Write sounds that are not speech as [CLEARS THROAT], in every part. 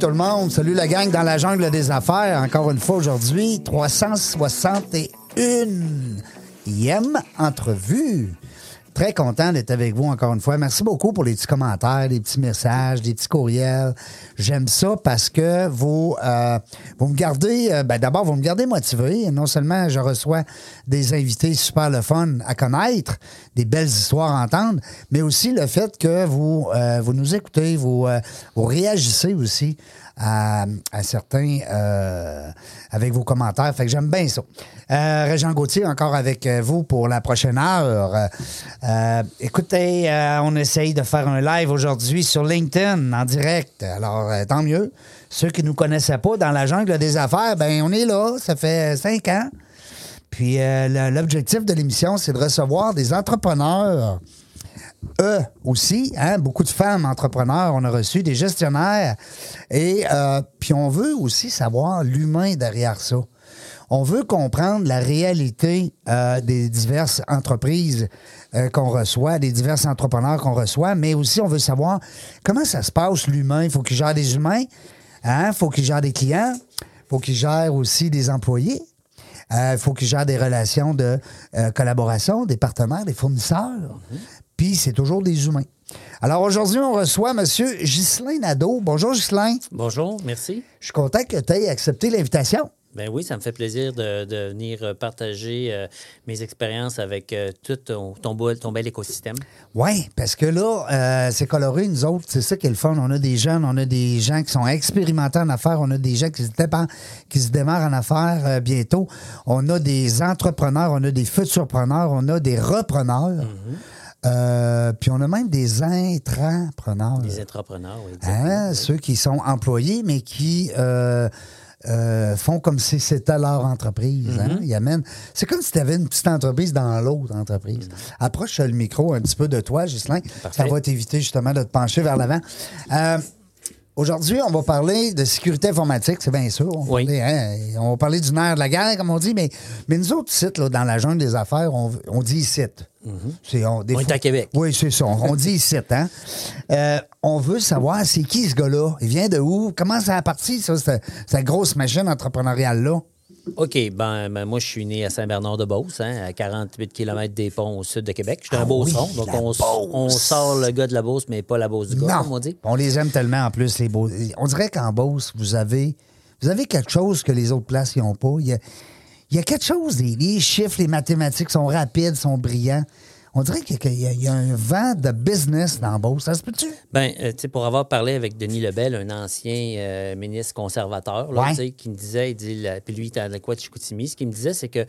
Tout le monde, salut la gang dans la jungle des affaires. Encore une fois aujourd'hui, 361e entrevue. Très content d'être avec vous encore une fois. Merci beaucoup pour les petits commentaires, les petits messages, les petits courriels. J'aime ça parce que vous, euh, vous me gardez, euh, ben d'abord, vous me gardez motivé. Non seulement je reçois des invités super le fun à connaître, des belles histoires à entendre, mais aussi le fait que vous, euh, vous nous écoutez, vous, euh, vous réagissez aussi à, certains euh, avec vos commentaires. Fait que j'aime bien ça. Euh, Régent Gauthier, encore avec euh, vous pour la prochaine heure. Écoutez, on essaye de faire un live aujourd'hui sur LinkedIn en direct. Alors, tant mieux. Ceux qui ne nous connaissaient pas dans la jungle des affaires, ben on est là. Ça fait cinq ans. Puis l'objectif de l'émission, c'est de recevoir des entrepreneurs eux aussi, hein, beaucoup de femmes entrepreneurs, on a reçu des gestionnaires. Et euh, puis on veut aussi savoir l'humain derrière ça. On veut comprendre la réalité euh, des diverses entreprises euh, qu'on reçoit, des divers entrepreneurs qu'on reçoit, mais aussi on veut savoir comment ça se passe l'humain. Il faut qu'ils gèrent des humains, il faut qu'ils gèrent des clients, il faut qu'ils gèrent aussi des employés. Il faut qu'ils gèrent des relations de collaboration, des partenaires, des fournisseurs. Puis c'est toujours des humains. Alors aujourd'hui, on reçoit M. Ghislain Nadeau. Bonjour Ghislain. Bonjour, merci. Je suis content que tu aies accepté l'invitation. Ben oui, ça me fait plaisir de, de venir euh, partager euh, mes expériences avec euh, tout ton, ton, beau- ton bel écosystème. Oui, parce que là, euh, c'est coloré, nous autres, c'est ça qui est le fun. On a des jeunes, on a des gens qui sont expérimentés en affaires, on a des gens qui se, dépa- qui se démarrent en affaires bientôt. On a des entrepreneurs, on a des futurpreneurs, on a des repreneurs. Euh, puis on a même des intrapreneurs. Les entrepreneurs, oui. Hein? Ceux qui sont employés, mais qui euh, euh, font comme si c'était leur entreprise. hein? Mm-hmm. Ils amènent- C'est comme si tu avais une petite entreprise dans l'autre entreprise. Approche le micro un petit peu de toi, Ghislain. Ça Mm-hmm. Va t'éviter justement de te pencher vers l'avant. Aujourd'hui, on va parler de sécurité informatique, c'est bien sûr. On Oui. parler, hein, on va parler du nerf de la guerre, comme on dit, mais, mais nous autres, sites, dans la jungle des affaires, on, on dit site. C'est- on, des est à Québec. oui, c'est ça. On dit ici, hein? Euh, on veut savoir, c'est qui ce gars-là? Il vient de où? Comment ça a parti, ça, cette, cette grosse machine entrepreneuriale-là? OK, ben, ben, moi, je suis né à Saint-Bernard-de-Beauce, hein, à 48 km des ponts au sud de Québec. Je suis Ah un Beauceron, oui, donc on, Beauce. on sort le gars de la Beauce, mais pas la Beauce du gars, comme on dit. On les aime tellement, en plus, les beaux. On dirait qu'en Beauce, vous avez, vous avez quelque chose que les autres places n'ont pas. Il y, a, il y a quelque chose, les, les chiffres, les mathématiques sont rapides, sont brillants. On dirait qu'il y a- y, un vent de business dans Beauce. Ça se peut-tu? Ben, euh, tu sais, pour avoir parlé avec Denis Lebel, un ancien euh, ministre conservateur, là, Ouais. qui me disait, il dit, la- puis lui, il était à la quoi de Chicoutimi, ce qu'il me disait, c'est que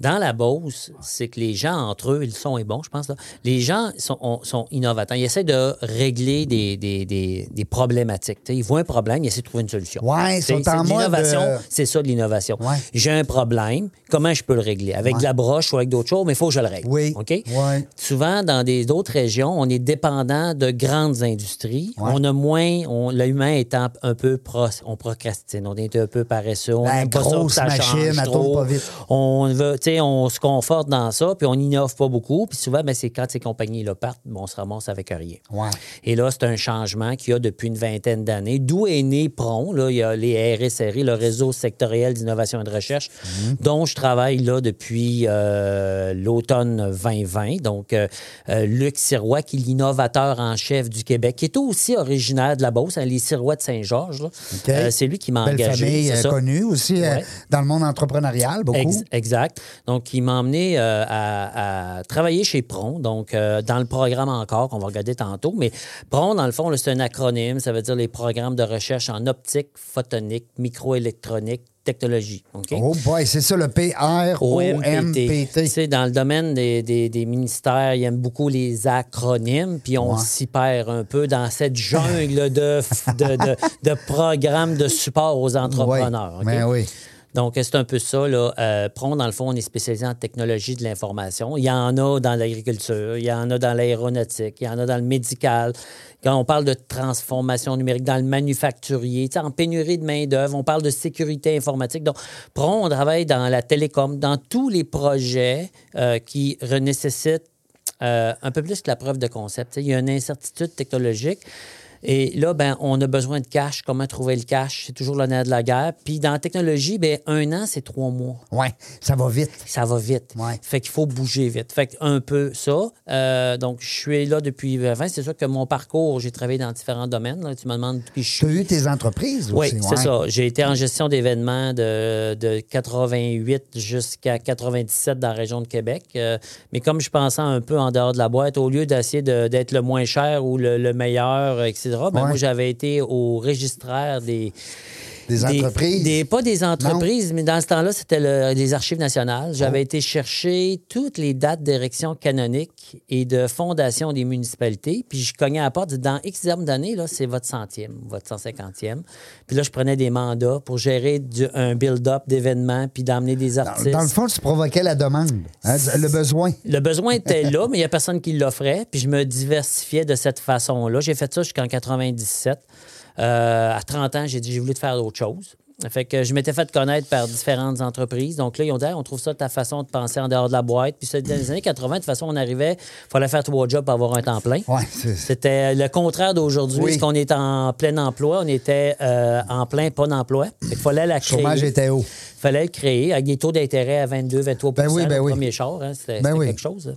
dans la Beauce, c'est que les gens, entre eux, le son est bon, je pense, là, les gens sont, on- sont innovateurs. Ils essaient de régler des, des, des, des problématiques. Ils voient un problème, ils essaient de trouver une solution. Ouais, ils sont en de l'innovation, euh, c'est ça de l'innovation. Ouais. J'ai un problème, comment je peux le régler? Avec Ouais. de la broche ou avec d'autres choses, mais il faut que je le règle. Oui. OK? Ouais. Souvent, dans d'autres régions, on est dépendant de grandes industries. On a moins, l'humain étant un peu pro, on procrastine, on est un peu paresseux. On pas ça, grosse ça machine, trop. pas vite. On veut, on se conforte dans ça, puis on n'innove pas beaucoup. Puis souvent, ben, c'est quand ces compagnies-là partent, ben, on se ramasse avec rien. Ouais. Et là, c'est un changement qu'il y a depuis une vingtaine d'années. D'où est né PRON. Là, il y a les RSRI, le réseau sectoriel d'innovation et de recherche, Mhm. dont je travaille là depuis euh, l'automne 2020. Donc, euh, euh, Luc Sirois, qui est l'innovateur en chef du Québec, qui est aussi originaire de la Beauce, hein, les Sirois de Saint-Georges. Euh, c'est lui qui m'a Belle engagé. famille euh, ça. connue aussi Ouais. dans le monde entrepreneurial, beaucoup. Ex- exact. Donc, il m'a emmené euh, à, à travailler chez PRON, donc euh, dans le programme encore, qu'on va regarder tantôt. Mais PRON, dans le fond, c'est un acronyme. Ça veut dire les programmes de recherche en optique, photonique, microélectronique, technologie. OK? Oh boy, c'est ça le P-R-O-M-P-T. Sais, dans le domaine des, des- des ministères, ils aiment beaucoup les acronymes, puis on Ouais. s'y perd un peu dans cette jungle de, de, de- de programmes de support aux entrepreneurs. Ouais, ben oui. Donc, c'est un peu ça. Là. Euh, Pron, dans le fond, on est spécialisé en technologie de l'information. Il y en a dans l'agriculture, il y en a dans l'aéronautique, il y en a dans le médical. Quand on parle de transformation numérique dans le manufacturier, en pénurie de main-d'œuvre, on parle de sécurité informatique. Donc, Pron, on travaille dans la télécom, dans tous les projets euh, qui nécessitent euh, un peu plus que la preuve de concept. Il y a une incertitude technologique. Et là, ben, on a besoin de cash. Comment trouver le cash? C'est toujours le nerf de la guerre. Puis dans la technologie, ben, un an, c'est trois mois. Ouais, ça va vite. Ça va vite. Ouais. Fait qu'il faut bouger vite. Fait que un peu ça. Euh, donc, je suis là depuis 20. C'est sûr que mon parcours, j'ai travaillé dans différents domaines. là. Tu me demandes qui je suis. Tu as eu tes entreprises Oui, c'est ouais. ça. J'ai été en gestion d'événements de, de 88 jusqu'à 97 dans la région de Québec. Euh, mais comme je pensais un peu en dehors de la boîte, au lieu d'essayer de- d'être le moins cher ou le, le meilleur, etc., ben moi, j'avais été au registraire des, Des entreprises? des- pas des entreprises, mais dans ce temps-là, c'était le- les archives nationales. J'avais Oh. été chercher toutes les dates d'érection canonique et de fondation des municipalités. Puis je cognais à la porte, dans X d'années, là, c'est votre centième, votre 150e. Puis là, je prenais des mandats pour gérer du- un build-up d'événements, puis d'amener des Dans, artistes. dans le fond, tu provoquais la demande, hein, le besoin. Le besoin était là, mais il n'y a personne qui l'offrait. Puis je me diversifiais de cette façon-là. J'ai fait ça jusqu'en 97. Euh, à 30 ans, j'ai dit j'ai voulu te faire d'autres choses. Fait que je m'étais fait connaître par différentes entreprises. Donc là, ils ont dit on trouve ça ta façon de penser en dehors de la boîte. Puis ça, dans les années 80, de toute façon, on arrivait, il fallait faire trois jobs pour avoir un temps plein. Ouais, c'est- C'était le contraire d'aujourd'hui, Oui. parce qu'on est en plein emploi, on était euh, en plein pas d'emploi. Il fallait la le créer. chômage était haut. Fallait le créer avec des taux d'intérêt à 22, 23 Ben oui, ben le oui. premier char. Hein, c'était Ben oui. quelque chose.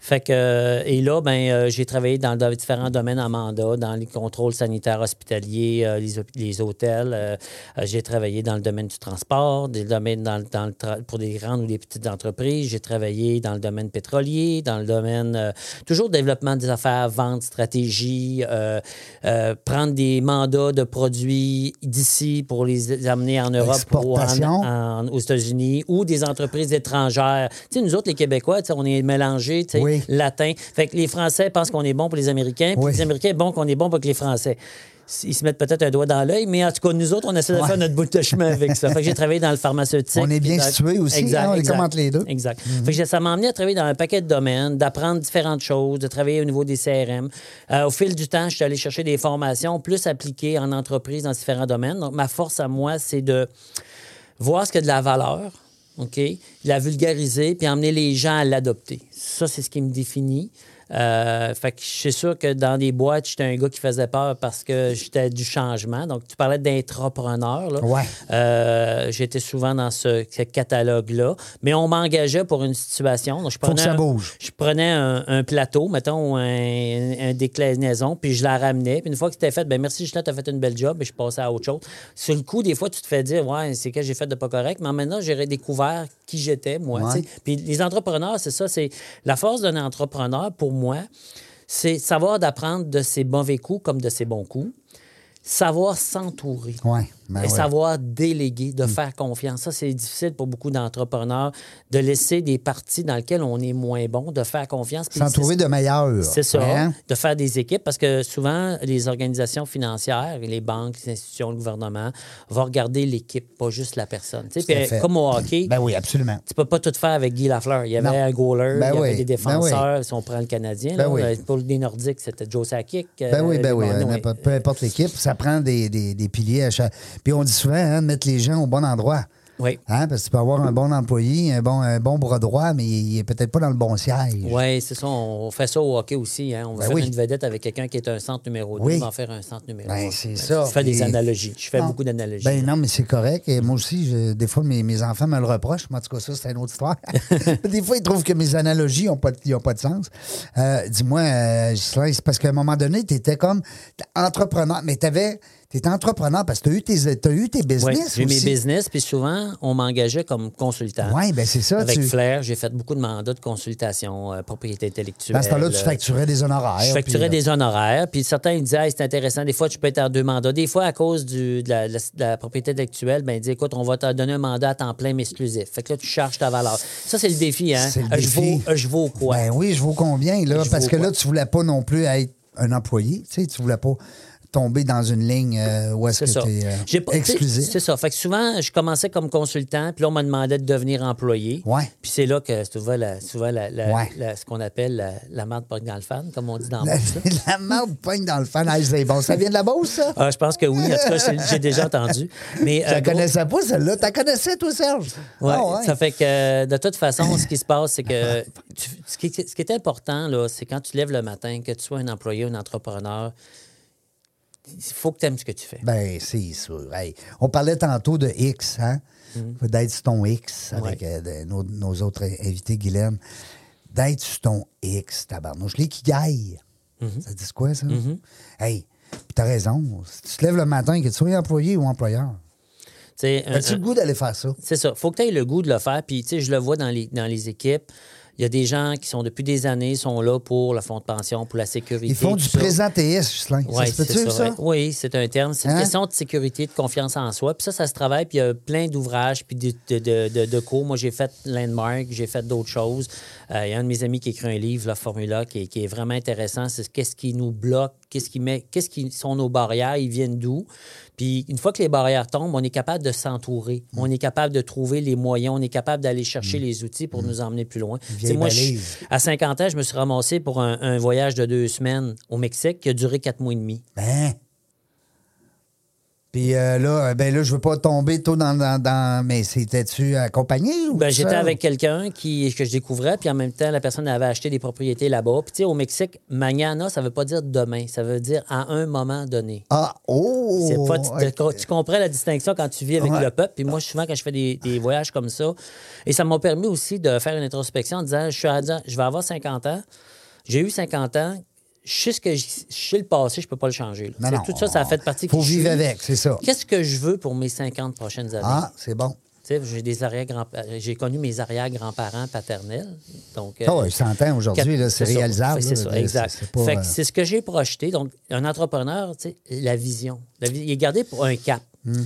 Fait que, euh, et là, ben, euh, j'ai travaillé dans, dans différents domaines en mandat, dans les contrôles sanitaires hospitaliers, euh, les, hôtels. j'ai travaillé dans le domaine du transport, des domaines dans, le- dans le tra- pour des grandes ou des petites entreprises. J'ai travaillé dans le domaine pétrolier, dans le domaine euh, toujours développement des affaires, vente, stratégie, euh, euh, prendre des mandats de produits d'ici pour les amener en Europe ou en. En- aux États-Unis ou des entreprises étrangères. Tu sais, nous autres, les Québécois, on est mélangés, tu sais, Oui. latins. Fait que les Français pensent qu'on est bon pour les Américains, puis Oui. les Américains bon qu'on est bon pour les Français. Ils se mettent peut-être un doigt dans l'œil, mais en tout cas, nous autres, on essaie de Ouais. faire notre bout de chemin avec ça. Fait que j'ai travaillé dans le pharmaceutique. On est bien situés aussi, Exact, hein, on les exact. commente les deux. Exact. Fait que ça m'a amené à travailler dans un paquet de domaines, d'apprendre différentes choses, de travailler au niveau des CRM. Euh, au fil du temps, je suis allé chercher des formations plus appliquées en entreprise dans différents domaines. Donc, ma force à moi, c'est de voir ce qui a de la valeur, OK? La vulgariser, puis emmener les gens à l'adopter. Ça, c'est ce qui me définit. Euh, fait que je suis sûr que dans des boîtes, j'étais un gars qui faisait peur parce que j'étais du changement. Donc, tu parlais d'intrapreneur. Ouais. Euh, j'étais souvent dans ce, ce catalogue-là. Mais on m'engageait pour une situation. Donc, je Faut que prenais ça un- bouge. je prenais un, un plateau, mettons, un, un déclinaison, puis je la ramenais. Puis une fois que c'était fait, ben merci, Justin, t'as fait une belle job, et je passais à autre chose. Sur le coup, des fois, tu te fais dire, ouais, c'est que j'ai fait de pas correct, mais maintenant, j'ai redécouvert qui j'étais, moi. Ouais. Puis les entrepreneurs, c'est ça, c'est la force d'un entrepreneur, pour moi, c'est savoir d'apprendre de ses mauvais coups comme de ses bons coups, savoir s'entourer. Ben et ouais. savoir déléguer, de faire confiance. Ça, c'est difficile pour beaucoup d'entrepreneurs de laisser des parties dans lesquelles on est moins bon, de faire confiance. S'entourer c'est- de meilleurs. c'est ça, Hein? de faire des équipes, parce que souvent, les organisations financières, les banques, les institutions, le gouvernement, vont regarder l'équipe, pas juste la personne. Tu sais, puis, comme au hockey, Ben oui, absolument. tu peux pas tout faire avec Guy Lafleur. Il y avait Non. un goaler, Ben il y oui, avait des ben défenseurs, si on prend le Canadien. Là, oui. euh, Pour les Nordiques, c'était Joe Sakic. Ben oui, ben oui. euh, Peu importe l'équipe, ça prend des, des, des piliers à chaque. Puis on dit souvent, hein, de mettre les gens au bon endroit. Oui. Hein, parce que tu peux avoir un bon employé, un bon, un bon bras droit, mais il est peut-être pas dans le bon siège. Oui, c'est ça. On fait ça au hockey aussi. Hein. On va Ben faire oui. une vedette avec quelqu'un qui est un centre numéro 2. Oui. On va en faire un centre numéro Ben, 1. c'est ça. Je fais des analogies. Je fais Non. beaucoup d'analogies. Ben non, mais c'est correct. Et moi aussi, je- des fois, mes, mes enfants me le reprochent. Mais en tout cas, ça, c'est une autre histoire. [LAUGHS] des fois, ils trouvent que mes analogies n'ont pas, ont pas de sens. Euh, Dis-moi, euh, c'est parce qu'à un moment donné, tu étais comme entrepreneur, mais tu avais, Tu es entrepreneur parce que tu as eu tes, tes Oui, business j'ai mes business, puis souvent, on m'engageait comme consultant. Oui, ben c'est ça. Avec tu... Flair, j'ai fait beaucoup de mandats de consultation, euh, propriété intellectuelle. Dans ce temps-là, tu euh, facturais des honoraires. Je facturais puis, euh, des honoraires, puis certains ils disaient Hey, c'est intéressant, des fois tu peux être en deux mandats. Des fois, à cause du- de, la, de propriété intellectuelle, ben, ils disent écoute, on va te donner un mandat à temps plein, mais exclusif. Fait que là, tu charges ta valeur. Ça, c'est le défi, hein? C'est le Euh, Je défi. vaux, je vaux quoi? Ben oui, je vaux combien, là? Je parce que quoi? là, tu voulais pas non plus être un employé. Tu sais, tu voulais pas tomber dans une ligne euh, où est-ce que ça. tu es exclusif? C'est ça. Fait que souvent, je commençais comme consultant, puis là, on m'a demandé de devenir employé. Ouais. Puis c'est là que souvent, la, souvent la, la- Ouais. la- ce qu'on appelle la, la marde pogne dans le fan, comme on dit dans La, bourse. [LAUGHS] la marde pogne dans le fan. Ah, c'est bon. Ça vient de la Beauce, ça? Ah, je pense que oui. En tout cas, j'ai- déjà entendu. Mais, Je euh, gros- connaissais pas, celle-là. Tu la connaissais, toi, Serge? Ouais, Ah, ouais. Ça fait que, euh, de toute façon, ce qui se passe, c'est que tu- ce, qui, ce qui est important, là, c'est quand tu lèves le matin, que tu sois un employé ou un entrepreneur, il faut que tu aimes ce que tu fais. Ben, c'est sûr. Hey, on parlait tantôt de X, hein? D'être sur ton X avec. Ouais. euh, de- nos, nos autres invités, Guylaine. D'être sur ton X, tabarnouche. Les qui gaillent. Mm-hmm. Ça dit quoi, ça? Hey, puis t'as raison. Si tu te lèves le matin, que tu sois employé ou employeur, as-tu un- le goût d'aller faire ça? C'est ça. faut que tu aies le goût de le faire. Puis, tu sais, je le vois dans les, dans les équipes. Il y a des gens qui sont depuis des années, sont là pour le fonds de pension, pour la sécurité. Ils font du ça. présent TS, Justin. Oui, ça se ça? ouais. Oui, c'est un terme. C'est une Hein? question de sécurité, de confiance en soi. Puis ça, ça se travaille. Puis il y a plein d'ouvrages, puis de, de, de- de- de cours. Moi, j'ai fait Landmark, j'ai fait d'autres choses. Euh, il y a un de mes amis qui écrit un livre, la Formula, qui est, qui est vraiment intéressant. C'est qu'est-ce qui nous bloque, qu'est-ce qui met, qu'est-ce qui sont nos barrières, ils viennent d'où? Puis une fois que les barrières tombent, on est capable de s'entourer. Mm. On est capable de trouver les moyens. On est capable d'aller chercher les outils pour nous emmener plus loin. Moi, je- à 50 ans, je me suis ramassé pour un, un voyage de deux semaines au Mexique qui a duré quatre mois et demi. Ben. Puis euh, là, ben là, je veux pas tomber tôt dans. dans, dans- mais c'était-tu accompagné ou Ben, tout j'étais avec quelqu'un qui, que je découvrais, puis en même temps, la personne avait acheté des propriétés là-bas. Puis, tu sais, au Mexique, mañana, ça veut pas dire demain, ça veut dire à un moment donné. Ah, oh! C'est pas, tu, comprends la distinction quand tu vis avec Ouais. le peuple. Puis moi, souvent, quand je fais des, des voyages comme ça, et ça m'a permis aussi de faire une introspection en disant, je suis à je vais avoir 50 ans, j'ai eu 50 ans, je sais ce que je, je sais le passé, je peux pas le changer. Non, tout ça, ça a fait partie Faut vivre avec, c'est ça. Qu'est-ce que je veux pour mes 50 prochaines années? Ah, c'est bon. J'ai des grands j'ai connu mes arrière-grands-parents paternels. Donc, euh, Ah ouais, 100 ans aujourd'hui, c'est réalisable. C'est ça, exact. C'est- euh, c'est ce que j'ai projeté. Donc, un entrepreneur, tu sais, la vision. La il est gardé pour un cap. Hmm.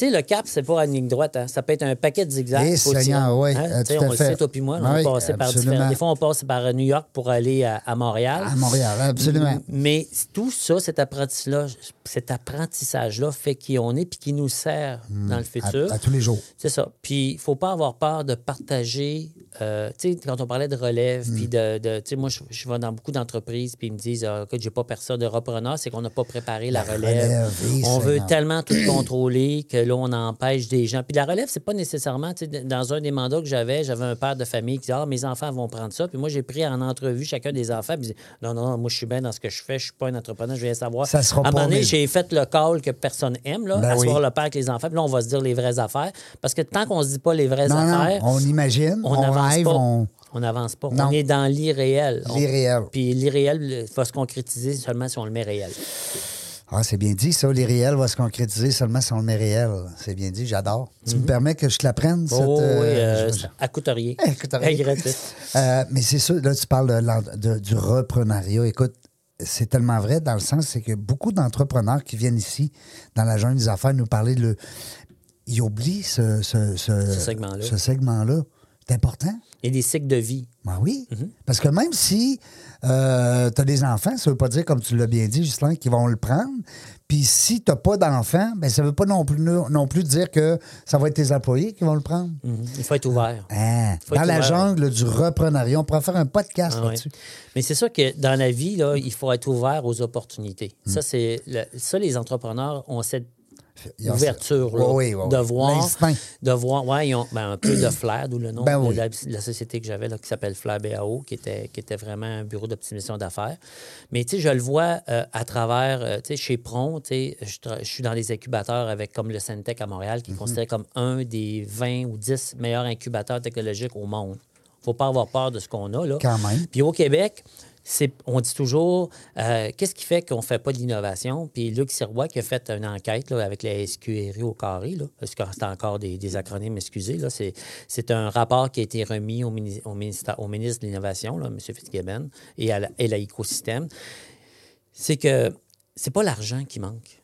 Tu sais, le cap, c'est pas une ligne droite. hein. Ça peut être un paquet de zigzags. Eh, faut Seigneur, tirer. oui, Hein? euh, tout on le fait. sait, toi puis moi, on Oui, par différents... Des fois, on passe par New York pour aller à, à Montréal. À Montréal, absolument. Mais tout ça, cet apprentissage-là, cet apprentissage-là fait qui on est puis qui nous sert dans le Hmm. À, futur. à tous les jours. C'est ça. Puis, il faut pas avoir peur de partager. euh, tu sais, quand on parlait de relève, puis de. de- tu sais, moi, je, je vais dans beaucoup d'entreprises, puis ils me disent ah, écoute, j'ai pas personne de repreneur, c'est qu'on n'a pas préparé la, La relève. relève, oui, on veut tellement tout contrôler que là, on empêche des gens. Puis la relève, c'est pas nécessairement. Dans un des mandats que j'avais, j'avais un père de famille qui disait Ah, mes enfants vont prendre ça. Puis moi, j'ai pris en entrevue chacun des enfants, puis Non, non, non, moi, je suis bien dans ce que je fais, je suis pas un entrepreneur, je viens savoir. Ça sera à un moment donné, j'ai fait le call que personne aime, là, Ben asseoir oui. le père avec les enfants, puis là, on va se dire les vraies affaires. Parce que tant qu'on se dit pas les vraies Non, non, affaires, on imagine, on, n'avance rêve, pas. on. On n'avance pas. Non. On est dans l'irréel. On- L'irréel. Puis l'irréel va se concrétiser seulement si on le met réel. Ah, c'est bien dit, ça. Les réels vont se concrétiser seulement si on le met réel. C'est bien dit, j'adore. Tu me permets que je te la prenne, cette. Mhm. Oh, oui, euh, euh, je- ça- à coûte rien. [LAUGHS] Coûte rien. Gratuit. Euh, mais c'est sûr, là, tu parles de du reprenariat. Écoute, c'est tellement vrai dans le sens, c'est que beaucoup d'entrepreneurs qui viennent ici, dans la jungle des affaires, nous parler de le. Ils oublient ce, ce, ce, segment-là. ce segment-là. C'est important. Il y a des cycles de vie. Ben oui. Mhm. Parce que même si tu as des enfants, ça veut pas dire, comme tu l'as bien dit, Justin, qu'ils vont le prendre. Puis si tu n'as pas d'enfants, ben ça veut pas non plus, non plus dire que ça va être tes employés qui vont le prendre. Mhm. Il faut être ouvert. Hein, Faut Dans être la ouvert. jungle du reprenariat, on pourrait faire un podcast Ah ouais. là-dessus. Mais c'est sûr que dans la vie, là, il faut être ouvert aux opportunités. Ça, c'est le- ça, les entrepreneurs ont cette ouverture là, Oui, oui, oui, de voir, de voir, ouais, ils ont ben, un peu de [CLEARS THROAT] flair, d'où le nom Ben de la, la société que j'avais qui s'appelle Flair BAO, qui était, qui était vraiment un bureau d'optimisation d'affaires. Mais tu sais, je le vois euh, à travers, euh, tu sais, chez Pron, je, suis dans les incubateurs avec comme le Centec à Montréal, Mhm. qui est considéré comme un des 20 ou 10 meilleurs incubateurs technologiques au monde. faut pas avoir peur de ce qu'on a là. Quand même. Puis au Québec, on dit toujours, euh, qu'est-ce qui fait qu'on ne fait pas de l'innovation? Puis Luc Sirois qui a fait une enquête avec la SQRI au carré, là, parce que c'est encore des, acronymes, excusez, là, c'est, un rapport qui a été remis au, ministre de l'Innovation, là, M. Fitzgibbon, et à, l'écosystème. C'est que c'est pas l'argent qui manque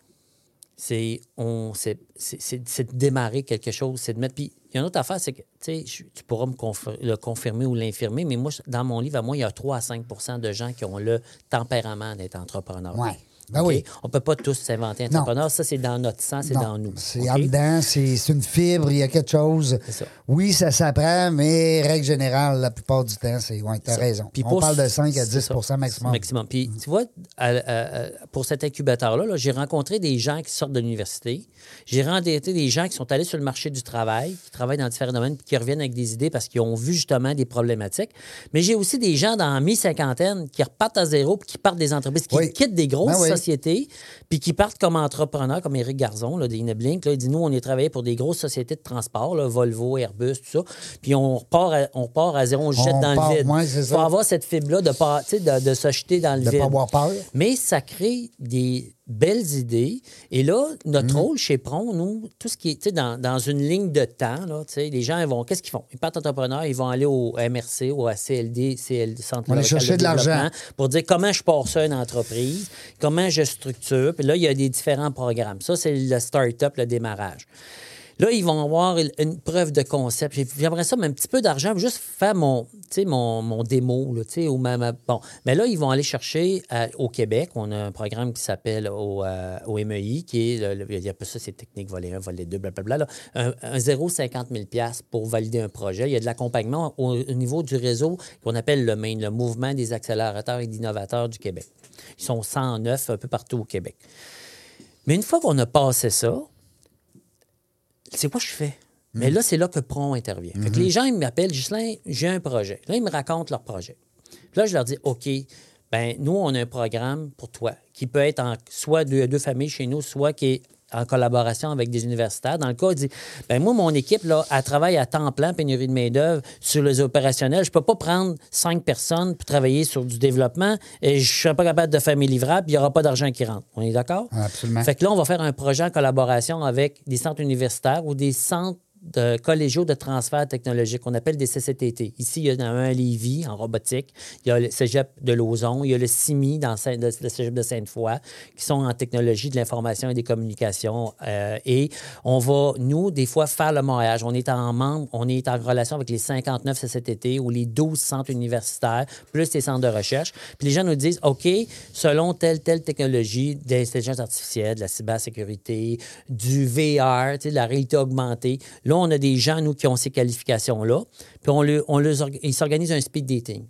c'est on c'est, c'est, de démarrer quelque chose, c'est de mettre. Il y a une autre affaire, c'est que tu pourras me le confirmer ou l'infirmer, mais moi, dans mon livre, à moi, il y a 3 à 5% de gens qui ont le tempérament d'être entrepreneur. Ben oui. On peut pas tous s'inventer Non. entrepreneur. Ça, c'est dans notre sang, c'est dans nous. C'est OK? en dedans, c'est une fibre, il y a quelque chose. Ça. Oui, ça s'apprend, mais règle générale, la plupart du temps, c'est. Oui, tu as raison. Puis On parle de 5 à c'est 10 ça. maximum. Maximum. Puis, tu vois, à- à- à- pour cet incubateur-là, là, j'ai rencontré des gens qui sortent de l'université. J'ai rencontré des gens qui sont allés sur le marché du travail, qui travaillent dans différents domaines, puis qui reviennent avec des idées parce qu'ils ont vu justement des problématiques. Mais j'ai aussi des gens dans mi-cinquantaine qui repartent à zéro, puis qui partent des entreprises, qui Oui. quittent des grosses Ben oui. Sociétés, puis qui partent comme entrepreneurs, comme Éric Garzon, là, d'Ineblink. Là, il dit Nous, on est travaillé pour des grosses sociétés de transport, là, Volvo, Airbus, tout ça. Puis on repart à, on repart à zéro, on se jette On dans part- le vide. ouais, c'est faut ça. avoir cette fibre-là de, pas- de, de se jeter dans le De vide. pas avoir peur. Mais ça crée des belles idées. Et là, notre Mhm. rôle chez Pron, nous, tout ce qui est dans, dans une ligne de temps, là, les gens, ils vont, qu'est-ce qu'ils font? Ils partent entrepreneurs, ils vont aller au MRC ou à CLD, CLD, Centre On va chercher de l'argent. pour dire comment je pars ça une entreprise, comment je structure. Puis là, il y a des différents programmes. Ça, c'est le start-up, le démarrage. Là, ils vont avoir une- preuve de concept. J'ai- J'aimerais ça, mais un petit peu d'argent juste faire mon, mon, mon démo. Là, ou ma- bon. Mais là, ils vont aller chercher à- au Québec. On a un programme qui s'appelle au, euh, au MEI, qui est, il y a pas ça, c'est technique, volet 1, volet 2, blablabla. Là, un, un 0,50 000 pour valider un projet. Il y a de l'accompagnement au, au niveau du réseau qu'on appelle le MAIN, le Mouvement des accélérateurs et d'innovateurs du Québec. Ils sont 109 un peu partout au Québec. Mais une fois qu'on a passé ça, c'est quoi je fais? Mais là, c'est là que Pron intervient. Fait que les gens, ils m'appellent, Ghislain, j'ai un projet. Là, ils me racontent leur projet. Puis là, je leur dis, OK, ben nous, on a un programme pour toi qui peut être en, soit deux, deux familles chez nous, soit qui est en collaboration avec des universitaires. Dans le cas, il dit, ben moi, mon équipe, là, elle travaille à temps plein, pénurie de main-d'œuvre, sur les opérationnels. Je peux pas prendre cinq personnes pour travailler sur du développement et je serai pas capable de faire mes livrables, il n'y aura pas d'argent qui rentre. On est d'accord? Absolument. Fait que là, on va faire un projet en collaboration avec des centres universitaires ou des centres de collégiaux de transfert technologique qu'on appelle des CCTT. Ici, il y en a un à Lévis, en robotique. Il y a le cégep de Lauson. Il y a le CIMI, dans le cégep de Sainte-Foy, qui sont en technologie de l'information et des communications. Euh, et on va, nous, des fois, faire le mariage. On est en membre, on est en relation avec les 59 CCTT ou les 12 centres universitaires, plus les centres de recherche. Puis les gens nous disent, OK, selon telle, telle technologie d'intelligence artificielle, de la cybersécurité, du VR, de la réalité augmentée, là, on a des gens, nous, qui ont ces qualifications-là. Puis on, le, on les ils s'organisent un speed dating.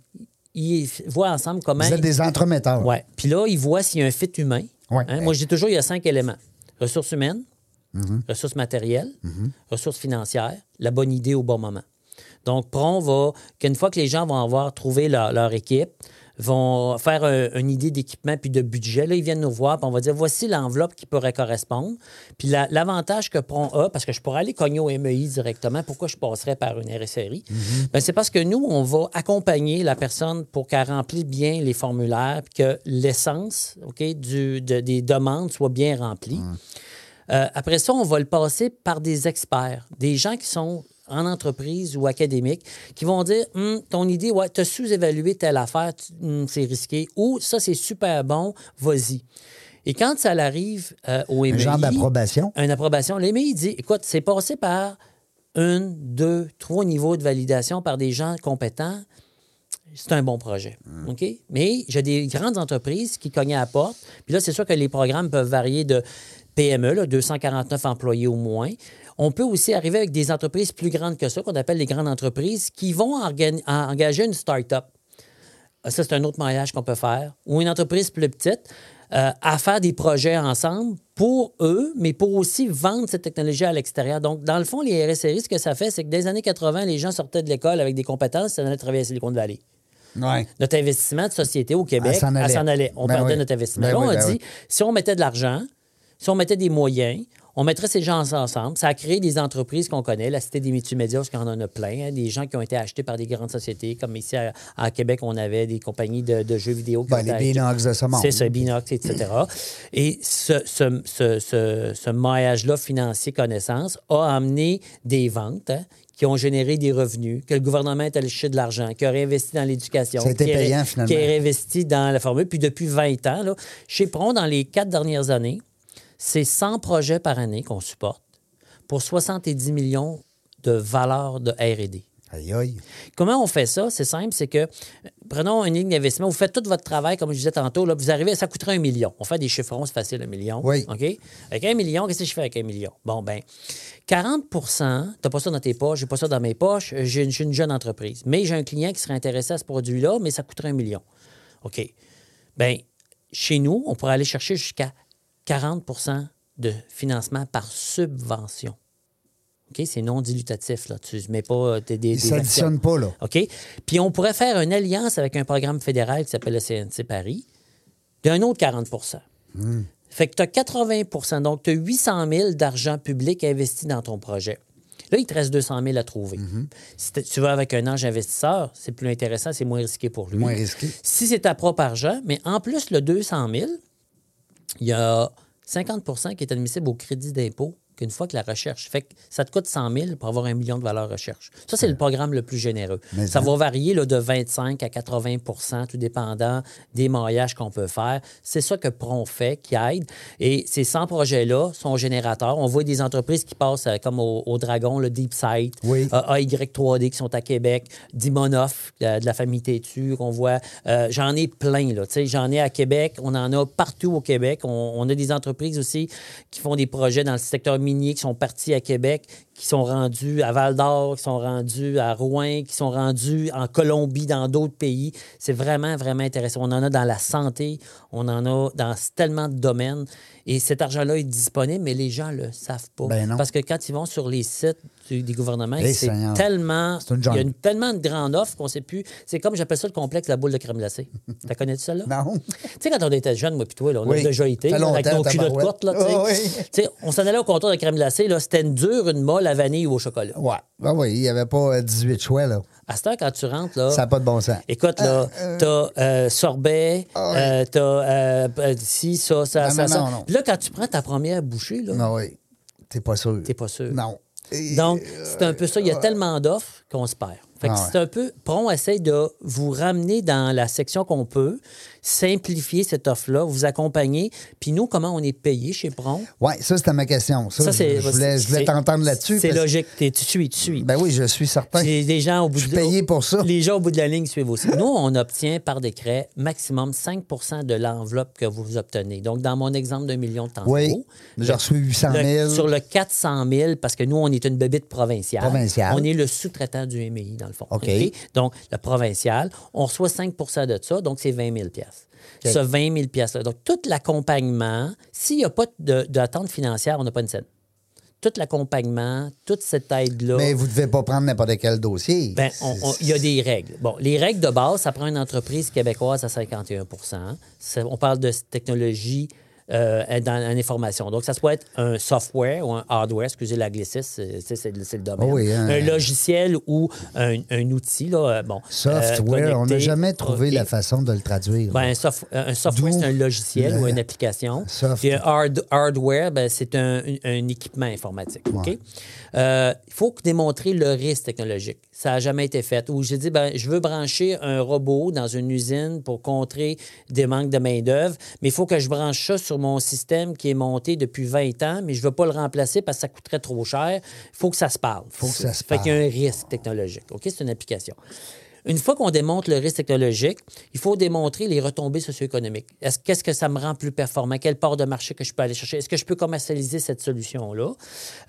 Ils voient ensemble comment... Vous êtes des entremetteurs. Ouais. Puis là, ils voient s'il y a un fit humain. Ouais. Hein, Moi, je dis toujours, il y a cinq éléments. Ressources humaines, ressources matérielles, ressources financières, la bonne idée au bon moment. Donc, Pron va, qu'une fois que les gens vont avoir trouvé leur, leur équipe, vont faire un- une idée d'équipement puis de budget. Là, ils viennent nous voir, puis on va dire voici l'enveloppe qui pourrait correspondre. Puis la- l'avantage que Pron a, parce que je pourrais aller cogner au MEI directement, pourquoi je passerais par une RSRI? Ben, c'est parce que nous, on va accompagner la personne pour qu'elle remplisse bien les formulaires, puis que l'essence ok, du, de- des demandes soit bien remplie. Euh, après ça, on va le passer par des experts, des gens qui sont en entreprise ou académiques, qui vont dire Hum, ton idée, ouais, tu as sous-évalué telle affaire, hum, c'est risqué, ou ça, c'est super bon, vas-y. Et quand ça arrive euh, au Un MEI, genre d'approbation. une approbation, il dit écoute, c'est passé par une, deux, trois niveaux de validation par des gens compétents c'est un bon projet. OK? Mais j'ai des grandes entreprises qui cognaient à la porte. Puis là, c'est sûr que les programmes peuvent varier de PME, là, 249 employés au moins. On peut aussi arriver avec des entreprises plus grandes que ça, qu'on appelle les grandes entreprises, qui vont engager une start-up. Ah, Ça, c'est un autre mariage qu'on peut faire. Ou une entreprise plus petite euh, à faire des projets ensemble pour eux, mais pour aussi vendre cette technologie à l'extérieur. Donc, dans le fond, les RSRI, ce que ça fait, c'est que dès les années 80, les gens sortaient de l'école avec des compétences, ils allaient travailler à Silicon Valley. Ouais. Notre investissement de société au Québec, Elle s'en allait. allait. On Ben perdait oui. notre investissement. Ben Là, oui, on a ben dit, oui. si on mettait de l'argent, si on mettait des moyens, On mettrait ces gens ensemble. Ça a créé des entreprises qu'on connaît. La Cité des multimédias, parce qu'on en a plein. hein, des gens qui ont été achetés par des grandes sociétés. Comme ici à, à Québec, on avait des compagnies de, de jeux vidéo. Ben, les. Binox de ce monde. C'est ça, Binox, etc. [CLEARS THROAT] Et ce, ce, ce, ce, ce maillage-là financier connaissance a amené des ventes. hein, qui ont généré des revenus, que le gouvernement est allé chercher de l'argent, qui a réinvesti dans l'éducation, Ça qui a- payant, qui a réinvesti dans la formule. Puis depuis 20 ans, là, chez Pron, dans les quatre dernières années, c'est 100 projets par année qu'on supporte pour 70 millions de valeur de R&D. Aïe, aïe. Comment on fait ça? C'est simple, c'est que prenons une ligne d'investissement, vous faites tout votre travail, comme je disais tantôt, là, vous arrivez, ça coûterait un million. On fait des chiffrons, c'est facile, un million. Oui. OK? Avec un million, qu'est-ce que je fais avec un million? Bon, ben 40% t'as pas ça dans tes poches, j'ai pas ça dans mes poches, j'ai une, une jeune entreprise. Mais j'ai un client qui serait intéressé à ce produit-là, mais ça coûterait un million. OK. Bien, chez nous, on pourrait aller chercher jusqu'à 40% de financement par subvention. OK? C'est non dilutatif, là. Tu ne mets pas euh, des, des, Il des s'additionne actions. pas, là. OK? Puis on pourrait faire une alliance avec un programme fédéral qui s'appelle le CNC Paris d'un autre 40% Fait que tu as 80% donc tu as 800 000 d'argent public investi dans ton projet. Là, il te reste 200 000 à trouver. Si t'es- tu vas avec un ange investisseur, c'est plus intéressant, c'est moins risqué pour lui. Moins risqué. Si c'est ta propre argent, mais en plus, le 200 000, il y a 50% qui est admissible au crédit d'impôt qu'une fois que la recherche. Fait que ça te coûte 100 000 pour avoir un million de valeur recherche. Ça, c'est le programme le plus généreux. Mais ça hein? va varier là, de 25 à 80 tout dépendant des maillages qu'on peut faire. C'est ça que Pron fait, qui aide. Et ces 100 projets-là sont générateurs. On voit des entreprises qui passent euh, comme au, au Dragon, le DeepSight, Oui. euh, AY3D qui sont à Québec, Dimonoff euh, de la famille Tétu qu'on voit. Euh, j'en ai plein, là. Tu sais, J'en ai à Québec, on en a partout au Québec. On, on a des entreprises aussi qui font des projets dans le secteur qui sont partis à Québec, qui sont rendus à Val d'Or, qui sont rendus à Rouen, qui sont rendus en Colombie, dans d'autres pays. C'est vraiment, vraiment intéressant. On en a dans la santé, on en a dans tellement de domaines. Et cet argent-là est disponible, mais les gens ne le savent pas. Ben. Parce que quand ils vont sur les sites du- des gouvernements, Eh, c'est tellement. Il y a une- tellement de grande offre qu'on ne sait plus. C'est comme j'appelle ça le complexe la boule de crème glacée. [LAUGHS] T'as connais-tu celle-là? Non. Tu sais, quand on était jeune, moi puis toi, là, on Oui. a déjà été, là, avec nos culottes courtes. Là, oui. Sais, on s'en allait au comptoir de crème glacée. là, C'était une dure, une molle à vanille ou au chocolat. Ouais. Ah oui, il n'y avait pas euh, 18 choix, là. À cette heure, quand tu rentres, là, Ça n'a pas de bon sens. écoute, là, t'as euh, sorbet, Ah oui. euh, t'as euh, euh, ci, ça, ça, Non, ça, non, ça. non, non. Puis là, quand tu prends ta première bouchée, là, Ah oui. T'es pas sûr. t'es pas sûr. Non. Et- Donc, c'est un peu ça. Il y a tellement d'offres qu'on se perd. Fait que Ah ouais. c'est un peu. Pron essaye de vous ramener dans la section qu'on peut, simplifier cette offre-là, vous accompagner. Puis nous, comment on est payé chez Pron? Oui, ça, c'était ma question. Ça, Ça, je, voulais, je voulais c'est- t'entendre là-dessus. C'est parce- logique. Tu suis, tu suis. Ben oui, je suis certain. Des gens au bout Je suis de payé pour ça. Les gens au bout de la ligne suivent aussi. Nous, on obtient par décret maximum 5% de l'enveloppe que vous obtenez. Donc, dans mon exemple d'un million de temps Oui. J'ai reçu 800 000. sur le 400 000, parce que nous, on est une bébite provinciale. Provinciale. On est le sous-traitant du MI, dans le fond. OK. Donc, le provincial, on reçoit 5% de ça, donc c'est 20 000 OK. Ce 20 000 là Donc, tout l'accompagnement, s'il n'y a pas d'attente financière, on n'a pas une scène. Tout l'accompagnement, toute cette aide-là. Mais vous ne devez pas prendre n'importe quel dossier. Ben, il y a des règles. Bon, les règles de base, ça prend une entreprise québécoise à 51 Ça- On parle de technologie euh, dans l'information. Donc, ça soit être un software ou un hardware, excusez l'anglicisme, c'est c'est- c'est le domaine. Oh oui, hein. Un logiciel ou un, un outil, là, euh, bon. Software, euh, on n'a jamais trouvé la façon de le traduire. Ben, un, un software, c'est un logiciel le- ou une application. Soft. Puis hard- hardware, ben, c'est un, équipement informatique. Euh, Il faut démontrer le risque technologique. Ça n'a jamais été fait. Ou j'ai dit, ben, je veux brancher un robot dans une usine pour contrer des manques de main-d'œuvre, mais il faut que je branche ça sur mon système qui est monté depuis 20 ans, mais je ne veux pas le remplacer parce que ça coûterait trop cher. Il faut que ça se parle. Faut que ça se Fait qu'il y a un risque technologique. OK? C'est une application. Une fois qu'on démontre le risque technologique, il faut démontrer les retombées socio-économiques. Est-ce, qu'est-ce que ça me rend plus performant? Quelle part de marché que je peux aller chercher? Est-ce que je peux commercialiser cette solution-là?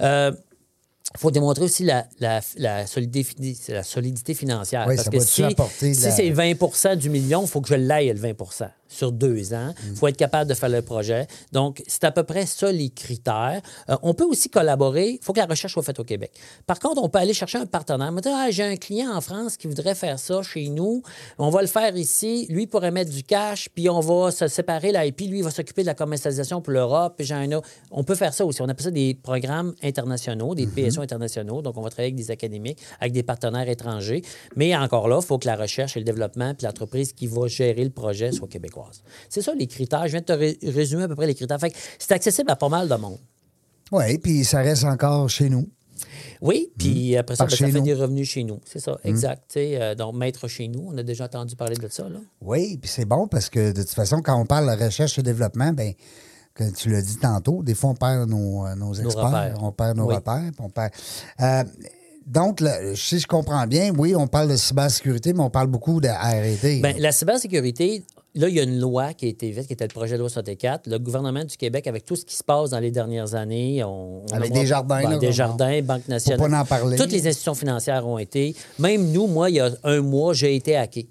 Euh, il faut démontrer aussi la, la, la, solidité, la solidité financière. Oui, Parce ça que si, si la- c'est 20 du million, il faut que je l'aille le 20 sur deux ans. Il Mm. faut être capable de faire le projet. Donc, c'est à peu près ça les critères. Euh, on peut aussi collaborer. Il faut que la recherche soit faite au Québec. Par contre, on peut aller chercher un partenaire. Me dire, ah, j'ai un client en France qui voudrait faire ça chez nous. On va le faire ici. Lui pourrait mettre du cash, puis on va se séparer l'IP. Lui, il va s'occuper de la commercialisation pour l'Europe. Puis j'ai un autre. On peut faire ça aussi. On appelle ça des programmes internationaux, des PSO internationaux. Donc, on va travailler avec des académiques, avec des partenaires étrangers. Mais encore là, il faut que la recherche et le développement, puis l'entreprise qui va gérer le projet soit québécoise. C'est ça les critères. Je viens de te ré- résumer à peu près les critères. Fait que c'est accessible à pas mal de monde. Oui, puis ça reste encore chez nous. Oui, puis après ça, ben, ça fait nous. des revenus chez nous. C'est ça, exact. Tu sais, euh, donc, maître chez nous, on a déjà entendu parler de ça. Là. Oui, puis c'est bon parce que de toute façon, quand on parle de recherche et développement, ben que tu l'as dit tantôt, des fois on perd nos, euh, nos experts, on perd nos Oui. repères, on perd. Euh, donc, là, si je comprends bien, oui, on parle de cybersécurité, mais on parle beaucoup de RD. Ben, la cybersécurité, là, il y a une loi qui a été faite, qui était le projet de loi 64. Le gouvernement du Québec, avec tout ce qui se passe dans les dernières années, on, on Avec Desjardins, ben, là, Desjardins, Banque nationale. pas en parler. Toutes les institutions financières ont été. Même nous, moi, il y a un mois, j'ai été hacké.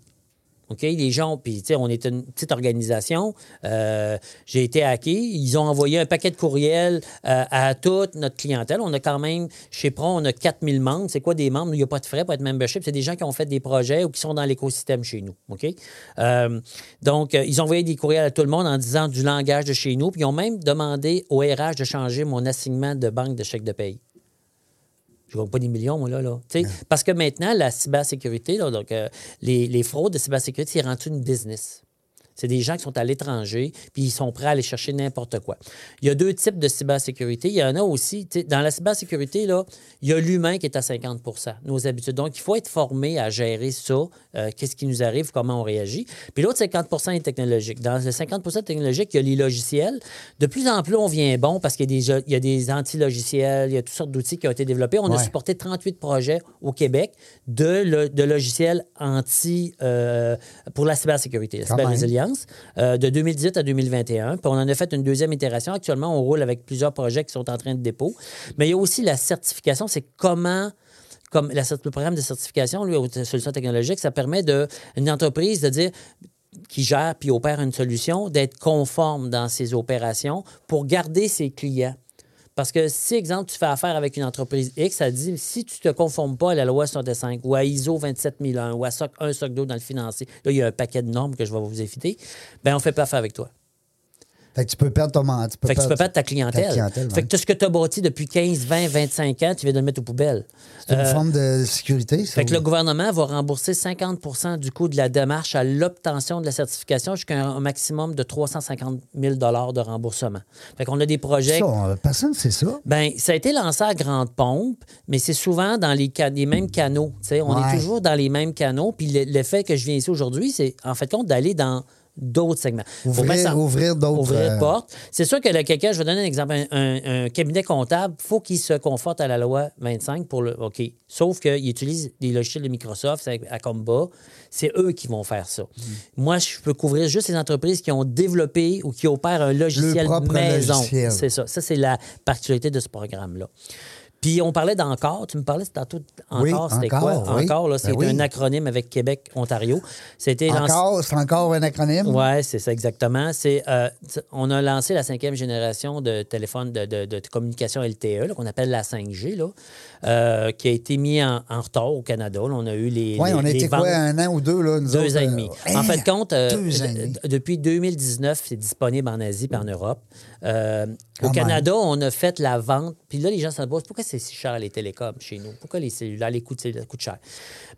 OK? Les gens, puis, tu sais, on est une petite organisation. Euh, j'ai été hacké. Ils ont envoyé un paquet de courriels euh, à toute notre clientèle. On a quand même, chez Pro, on a 4000 membres. C'est quoi des membres? Il n'y a pas de frais pour être membership. C'est des gens qui ont fait des projets ou qui sont dans l'écosystème chez nous. OK? Euh, donc, ils ont envoyé des courriels à tout le monde en disant du langage de chez nous. Puis, ils ont même demandé au RH de changer mon assignement de banque de chèque de paye. Je ne gagne pas des millions, moi, là. là. Tu sais, Parce que maintenant, la cybersécurité, là, donc, euh, les, les fraudes de cybersécurité, c'est rendu une business. C'est des gens qui sont à l'étranger, puis ils sont prêts à aller chercher n'importe quoi. Il y a deux types de cybersécurité. Il y en a aussi, dans la cybersécurité, là, il y a l'humain qui est à 50% nos habitudes. Donc, il faut être formé à gérer ça, euh, qu'est-ce qui nous arrive, comment on réagit. Puis l'autre 50% est technologique. Dans le 50% technologique, il y a les logiciels. De plus en plus, on vient bon parce qu'il y a des, anti-logiciels, il y a toutes sortes d'outils qui ont été développés. On a supporté 38 projets au Québec de, le- de logiciels anti euh, pour la cybersécurité, la Quand euh, de 2018 à 2021. Puis on en a fait une deuxième itération. Actuellement, on roule avec plusieurs projets qui sont en train de dépôt. Mais il y a aussi la certification, c'est comment comme la le programme de certification, lui, aux solutions technologiques, ça permet de une entreprise de dire qui gère puis opère une solution, d'être conforme dans ses opérations pour garder ses clients. Parce que si, exemple, tu fais affaire avec une entreprise X, ça dit si tu ne te conformes pas à la loi 65 ou à ISO 27001 ou à SOC 1, SOC 2 dans le financier, là, il y a un paquet de normes que je vais vous éviter, bien, on ne fait pas affaire avec toi. Fait que tu peux perdre ton tu peux Fait que tu peux perdre ta clientèle. ta clientèle, fait que tout ce que tu as bâti depuis 15, 20, 25 ans, tu viens de le mettre aux poubelles. C'est une Euh, forme de sécurité, ça. fait que le gouvernement va rembourser 50 du coût de la démarche à l'obtention de la certification jusqu'à un maximum de 350 000 de remboursement. Fait qu'on a des projets. Ça, on- personne ne sait ça. Ben, ça a été lancé à grande pompe, mais c'est souvent dans les, mêmes canaux. On Ouais. est toujours dans les mêmes canaux. Puis le, le fait que je viens ici aujourd'hui, c'est en fait compte d'aller dans d'autres segments. Ouvrir- ça- ouvrir d'autres, Ouvrir euh, portes. C'est sûr que le quelqu'un, je vais donner un exemple, un, un- un cabinet comptable, faut qu'il se conforte à la loi 25 pour le. OK. Sauf qu'il utilise des logiciels de Microsoft à Comba. C'est eux qui vont faire ça. Mm. Moi, je peux couvrir juste les entreprises qui ont développé ou qui opèrent un logiciel maison. C'est ça. Ça, c'est la particularité de ce programme-là. Puis on parlait d'encore. Tu me parlais tantôt encore, Oui, c'était Encore, quoi? oui. Encore, là, c'est Ben oui. un acronyme avec Québec, Ontario. C'était. Encore, c'est encore un acronyme? Oui, c'est ça exactement. C'est, euh, on a lancé la cinquième génération de téléphones de, de- de communication LTE, qu'on appelle la 5G, là, euh, qui a été mis en, en retard au Canada. Là, on a eu les. Oui, on les était quoi, un an ou deux, là, nous deux autres, ans et euh, demi. hein? en fait, compte, euh, depuis 2019, c'est disponible en Asie et en Europe. Euh, au. Canada, on a fait la vente. Puis là, les gens se posent pourquoi c'est si cher les télécoms chez nous? Pourquoi les cellulaires, les coûtent, cher?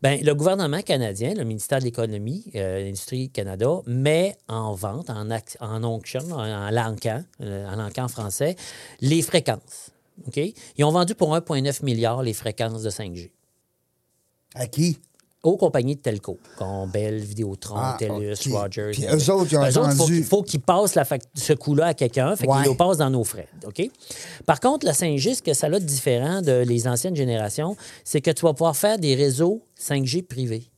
Bien, le gouvernement canadien, le ministère de l'Économie, euh, l'Industrie Canada, met en vente, en, ac- en onction, en, en lancan, euh, en lancan français, les fréquences. OK? Ils ont vendu pour 1,9 milliard les fréquences de 5G À qui? Aux compagnies de telco, comme Bell, Vidéotron, Ah, TELUS. Rogers. Puis eux autres, ils ont Eux autres, faut attendu- qu'il faut qu'ils passent la ce coût-là à quelqu'un, fait Ouais. qu'ils le passent dans nos frais. OK? Par contre, la 5G, ce que ça a de différent de les anciennes générations, c'est que tu vas pouvoir faire des réseaux 5G privés.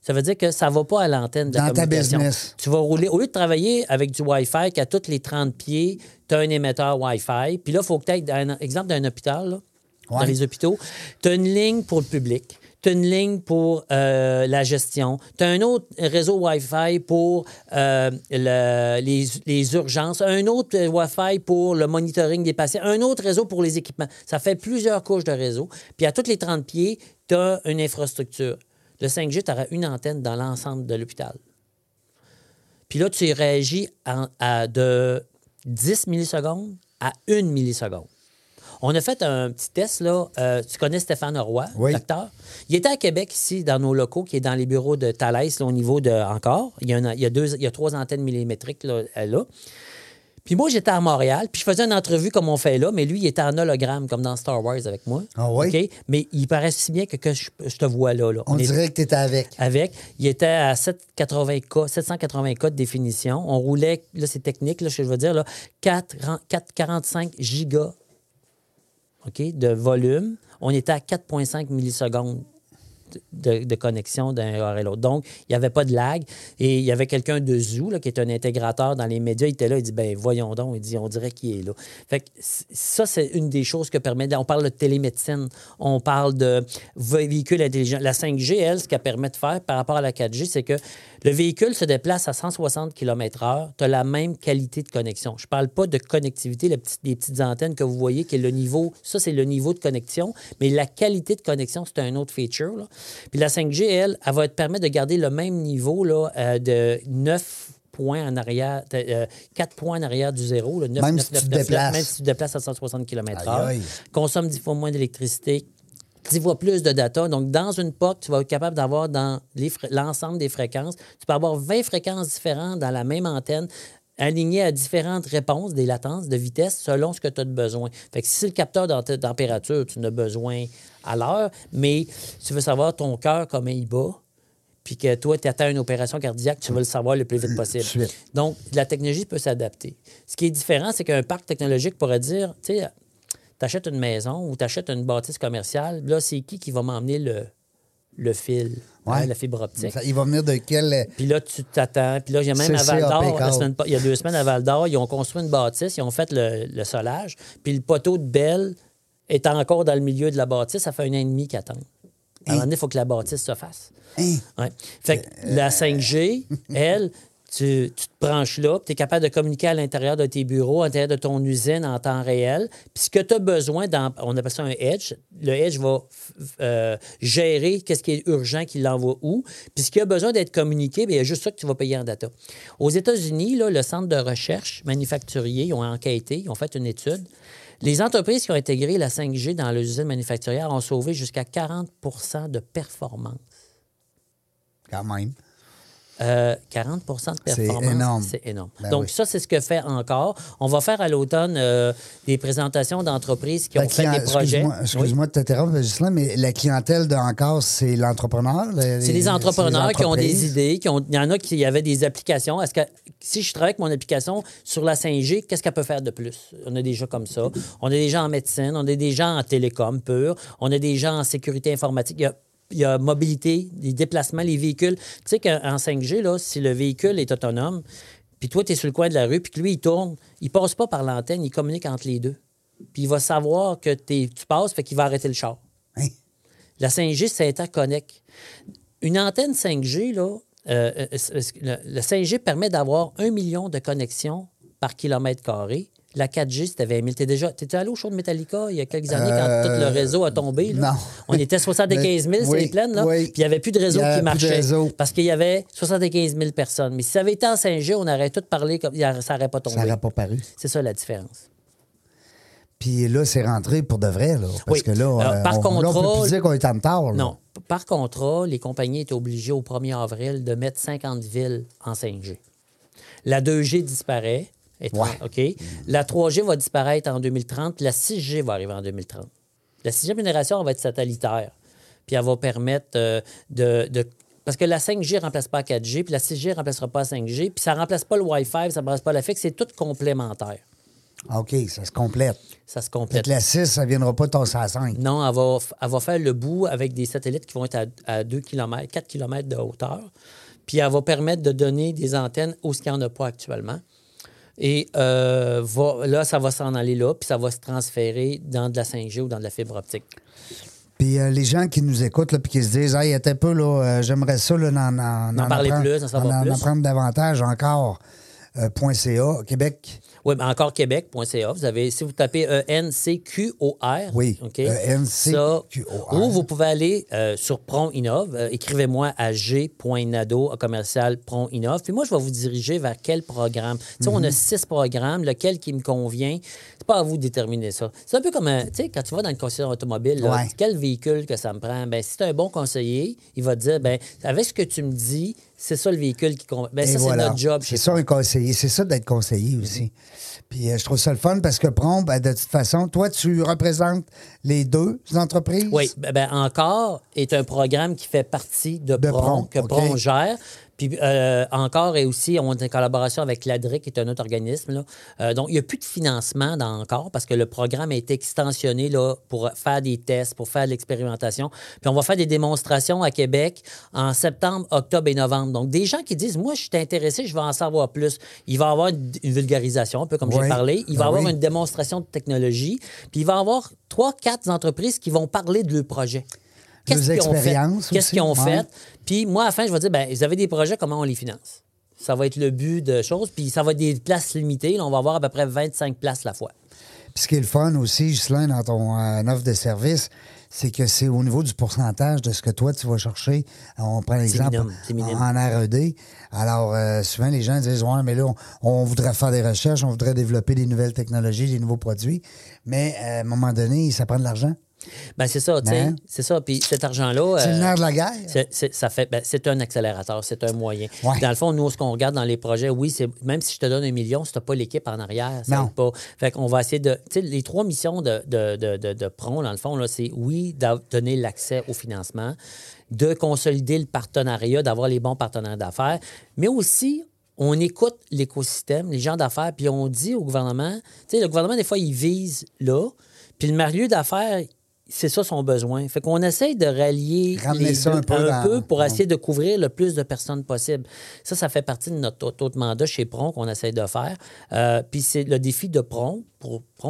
Ça veut dire que ça ne va pas à l'antenne de la Dans ta communication. business. Tu vas rouler, au lieu de travailler avec du Wi-Fi qu'à toutes les 30 pieds, tu as un émetteur Wi-Fi. Puis là, il faut que tu aies, un exemple d'un hôpital, là, dans les hôpitaux, tu as une ligne pour le public. Tu as une ligne pour euh, la gestion. Tu as un autre réseau Wi-Fi pour euh, le- les, urgences, un autre Wi-Fi pour le monitoring des patients, un autre réseau pour les équipements. Ça fait plusieurs couches de réseau. Puis à toutes les 30 pieds, tu as une infrastructure. Le 5G, tu auras une antenne dans l'ensemble de l'hôpital. Puis là, tu réagis de 10 millisecondes à 1 milliseconde. On a fait un petit test, là. Euh, tu connais Stéphane Roy, Oui. docteur? Il était à Québec, ici, dans nos locaux, qui est dans les bureaux de Thalès, là, au niveau de encore. Il y a, une- il y a deux, il y a trois antennes millimétriques là. là. Puis moi, j'étais à Montréal, puis je faisais une entrevue comme on fait là, mais lui, il était en hologramme, comme dans Star Wars avec moi. Ah oui? OK? Mais il paraît si bien que, que je, je te vois là. là. On dirait que tu étais avec. avec. Il était à 780K, 780K de définition. On roulait, là, c'est technique, là, je veux dire, là, 4, 45 gigas OK, de volume. On était à 4,5 millisecondes de, connexion d'un heure à l'autre. Donc, il n'y avait pas de lag. Et il y avait quelqu'un de Zoo, qui est un intégrateur dans les médias. Il était là, il dit, ben voyons donc. Il dit, on dirait qu'il est là. Fait que ça, c'est une des choses que permet... On parle de télémédecine, on parle de véhicules intelligents. La 5G, elle, ce qu'elle permet de faire par rapport à la 4G, c'est que le véhicule se déplace à 160 km/h. Tu as la même qualité de connexion. Je ne parle pas de connectivité, les petites, antennes que vous voyez, qui est le niveau... Ça, c'est le niveau de connexion. Mais la qualité de connexion, c'est un autre feature. Puis la 5G, elle, elle va te permettre de garder le même niveau là, euh, de 9 points en arrière, 4 points en arrière du zéro. là, 9, Même 9, si tu 9, te 9, déplaces. Même si tu te déplaces à 160 km/h. Consomme 10 fois moins d'électricité. 10 fois plus de data. Donc, dans une POC, tu vas être capable d'avoir dans l'ensemble des fréquences. Tu peux avoir 20 fréquences différentes dans la même antenne alignées à différentes réponses, des latences de vitesse selon ce que tu as de besoin. Fait que si c'est le capteur de température, tu en as besoin à l'heure, mais tu veux savoir ton cœur, comment il bat, puis que toi, tu atteins une opération cardiaque, tu veux le savoir le plus vite possible. Donc, la technologie peut s'adapter. Ce qui est différent, c'est qu'un parc technologique pourrait dire, tu sais, t'achètes une maison ou t'achètes une bâtisse commerciale, là, c'est qui qui va m'emmener le, le fil, Ouais. hein, la fibre optique? Il va venir de quel. Puis là, tu t'attends. Puis là, il y a même à Val d'Or, il y a deux semaines à Val d'Or, ils ont construit une bâtisse, ils ont fait le, le solage. Puis le poteau de Belle est encore dans le milieu de la bâtisse, ça fait un an et demi qu'ils attendent. À un moment donné, il faut que la bâtisse se fasse. Hein? Ouais. Fait que la 5G, elle, tu, tu te branches là, tu es capable de communiquer à l'intérieur de tes bureaux, à l'intérieur de ton usine en temps réel. Puis ce que tu as besoin, dans, on appelle ça un edge, le edge va euh, gérer qu'est-ce qui est urgent, qu'il l'envoie où. Puis ce qui a besoin d'être communiqué, bien, il y a juste ça que tu vas payer en data. Aux États-Unis, là, le centre de recherche manufacturier, ils ont enquêté, ils ont fait une étude. Les entreprises qui ont intégré la 5G dans les usines manufacturières ont sauvé jusqu'à 40% de performance. Quand même. Euh, 40 de performance. C'est énorme. Ben Donc, oui. ça, c'est ce que fait encore. On va faire à l'automne euh, des présentations d'entreprises qui La ont fait des projets. Excuse-moi de t'interrompre, Ghislain, mais la clientèle de encore, c'est l'entrepreneur? le- C'est des entrepreneurs qui ont des idées, qui ont, il y en a qui avaient des applications. Est-ce que si je travaille avec mon application sur la 5G, qu'est-ce qu'elle peut faire de plus? On a des gens comme ça. On a des gens en médecine, on a des gens en télécom pur, on a des gens en sécurité informatique. Il y a, il y a mobilité, les déplacements, les véhicules. Tu sais qu'en 5G, là, si le véhicule est autonome, puis toi, tu es sur le coin de la rue, puis que lui, il tourne, il passe pas par l'antenne, il communique entre les deux. Puis il va savoir que tu passes, fait qu'il va arrêter le char. Hein? La 5G, ça interconnecte. Une antenne 5G, là, euh, euh, c'est- le 5G permet d'avoir un million de connexions par kilomètre carré. La 4G, c'était 20 000. T'es déjà, t'étais allé au show de Metallica il y a quelques années quand tout le réseau a tombé? là? Euh, non. On était 75 000 sur Oui, les plaines, là, oui. puis il n'y avait plus de réseau qui plus de marchait. réseau. Parce qu'il y avait 75 000 personnes. Mais si ça avait été en 5G, on aurait tout parlé comme ça n'aurait pas tombé. Ça n'aurait pas paru. C'est ça la différence. Puis là, c'est rentré pour de vrai, là. Parce Oui. que là, Alors, euh, par on, là, on peut contrat- dire qu'on est en retard. Non. Par contrat, les compagnies étaient obligées au 1er avril de mettre 50 villes en 5G. La 2G disparaît. Ouais. OK? La 3G va disparaître en 2030. La 6G va arriver en 2030. La sixième génération, elle va être satellitaire. Puis elle va permettre euh, de, de- Parce que la 5G ne remplace pas la 4G, puis la 6G ne remplacera pas la 5G, puis ça ne remplace pas le Wi-Fi, ça ne remplace pas la fixe, c'est tout complémentaire. Ah, OK, ça se complète. Ça se Fait complète. que la 6, ça ne viendra pas tasser à 5. Non, elle va, elle va faire le bout avec des satellites qui vont être à, à 2 km, 4 km de hauteur. Puis elle va permettre de donner des antennes où ce qu'il n'y en a pas actuellement. Et euh, va- là, ça va s'en aller là, puis ça va se transférer dans de la 5G ou dans de la fibre optique. Puis euh, les gens qui nous écoutent, là, puis qui se disent, hey, attends un peu, là, euh, j'aimerais ça, là, en, en, En parler apprendre- plus, en en plus. apprendre davantage encore. Euh, Québec. Oui, mais encore québec.ca. Vous avez, si vous tapez E-N-C-Q-O-R. Oui, OK? E-N-C-Q-O-R. Ça, Ou vous pouvez aller euh, sur Pron Innov. Euh, Écrivez-moi à g.nado à commercial Pron Innov. Puis moi, je vais vous diriger vers quel programme. Tu sais, on Mhm. a six programmes. Lequel qui me convient, pas à vous de déterminer ça. C'est un peu comme, tu sais, quand tu vas dans une concession automobile, là, Ouais. quel véhicule que ça me prend? Ben, si c'est un bon conseiller, il va te dire, ben, avec ce que tu me dis, c'est ça le véhicule qui convient. Ben, ça, voilà. c'est notre job. C'est ça un conseiller. C'est ça d'être conseiller aussi. Mhm. Puis euh, je trouve ça le fun parce que Prom, ben, de toute façon, toi, tu représentes les deux entreprises? Oui, ben, ben, encore est un programme qui fait partie de, Pron, que OK. Pron gère. Puis euh, encore et aussi, on a une collaboration avec l'ADRIC, qui est un autre organisme. là. Euh, donc, il n'y a plus de financement dans encore parce que le programme a été extensionné là, pour faire des tests, pour faire de l'expérimentation. Puis on va faire des démonstrations à Québec en septembre, octobre et novembre. Donc, des gens qui disent, moi, je suis intéressé, je veux en savoir plus. Il va y avoir une, une vulgarisation, un peu comme j'ai parlé. Il va y Ben avoir oui. une démonstration de technologie. Puis il va y avoir trois, quatre entreprises qui vont parler de leur projet. Leurs qu'ils ont fait? Qu'est-ce aussi, qu'ils ont fait? Puis moi, à la fin, je vais dire, ben, vous avez des projets, comment on les finance? Ça va être le but de choses. Puis ça va être des places limitées. Là, on va avoir à peu près 25 places la fois. Puis ce qui est le fun aussi, Ghislain, dans ton euh, offre de service, c'est que c'est au niveau du pourcentage de ce que toi, tu vas chercher. On prend l'exemple en R&D. Alors, euh, souvent, les gens disent, ouais, mais là, on, on voudrait faire des recherches, on voudrait développer des nouvelles technologies, des nouveaux produits. Mais euh, à un moment donné, ça prend de l'argent. Ben, c'est ça, tu sais. Hein? C'est ça. Puis cet argent-là. C'est le euh, nerf de la guerre. Ça fait, ben, c'est un accélérateur, c'est un moyen. Ouais. Dans le fond, nous, ce qu'on regarde dans les projets, oui, c'est même si je te donne un million, si tu n'as pas l'équipe en arrière, ça Non. pas. Fait qu'on va essayer de. Tu sais, les trois missions de, de, de, de, de Pron, dans le fond, là, c'est oui, d'a- donner l'accès au financement, de consolider le partenariat, d'avoir les bons partenaires d'affaires, mais aussi. On écoute l'écosystème, les gens d'affaires, puis on dit au gouvernement, tu sais, le gouvernement, des fois, il vise là, puis le milieu d'affaires, c'est ça son besoin. Fait qu'on essaye de rallier Ramener les ça deux un peu pour essayer de couvrir le plus de personnes possible. Ça, ça fait partie de notre autre mandat chez Pron qu'on essaie de faire. Euh, Puis c'est le défi de Pron,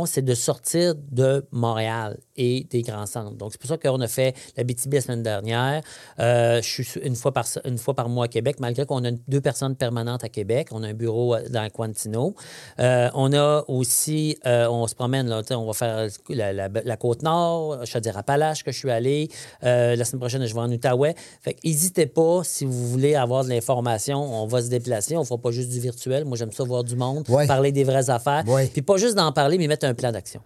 c'est de sortir de Montréal et des grands centres. Donc, c'est pour ça qu'on a fait la BTB la semaine dernière. Euh, je suis une fois, par, une fois par mois à Québec, malgré qu'on a deux personnes permanentes à Québec. On a un bureau dans Quantino. Euh, on a aussi, euh, on se promène, là, on va faire la, la- la Côte-Nord, Chaudière-Appalaches que je suis allé. La semaine prochaine, je vais en Outaouais. Fait n'hésitez pas, si vous voulez avoir de l'information, on va se déplacer. On ne fera pas juste du virtuel. Moi, j'aime ça voir du monde, Ouais. parler des vraies affaires. Ouais. Puis pas juste d'en parler, mais mettre un plan d'action.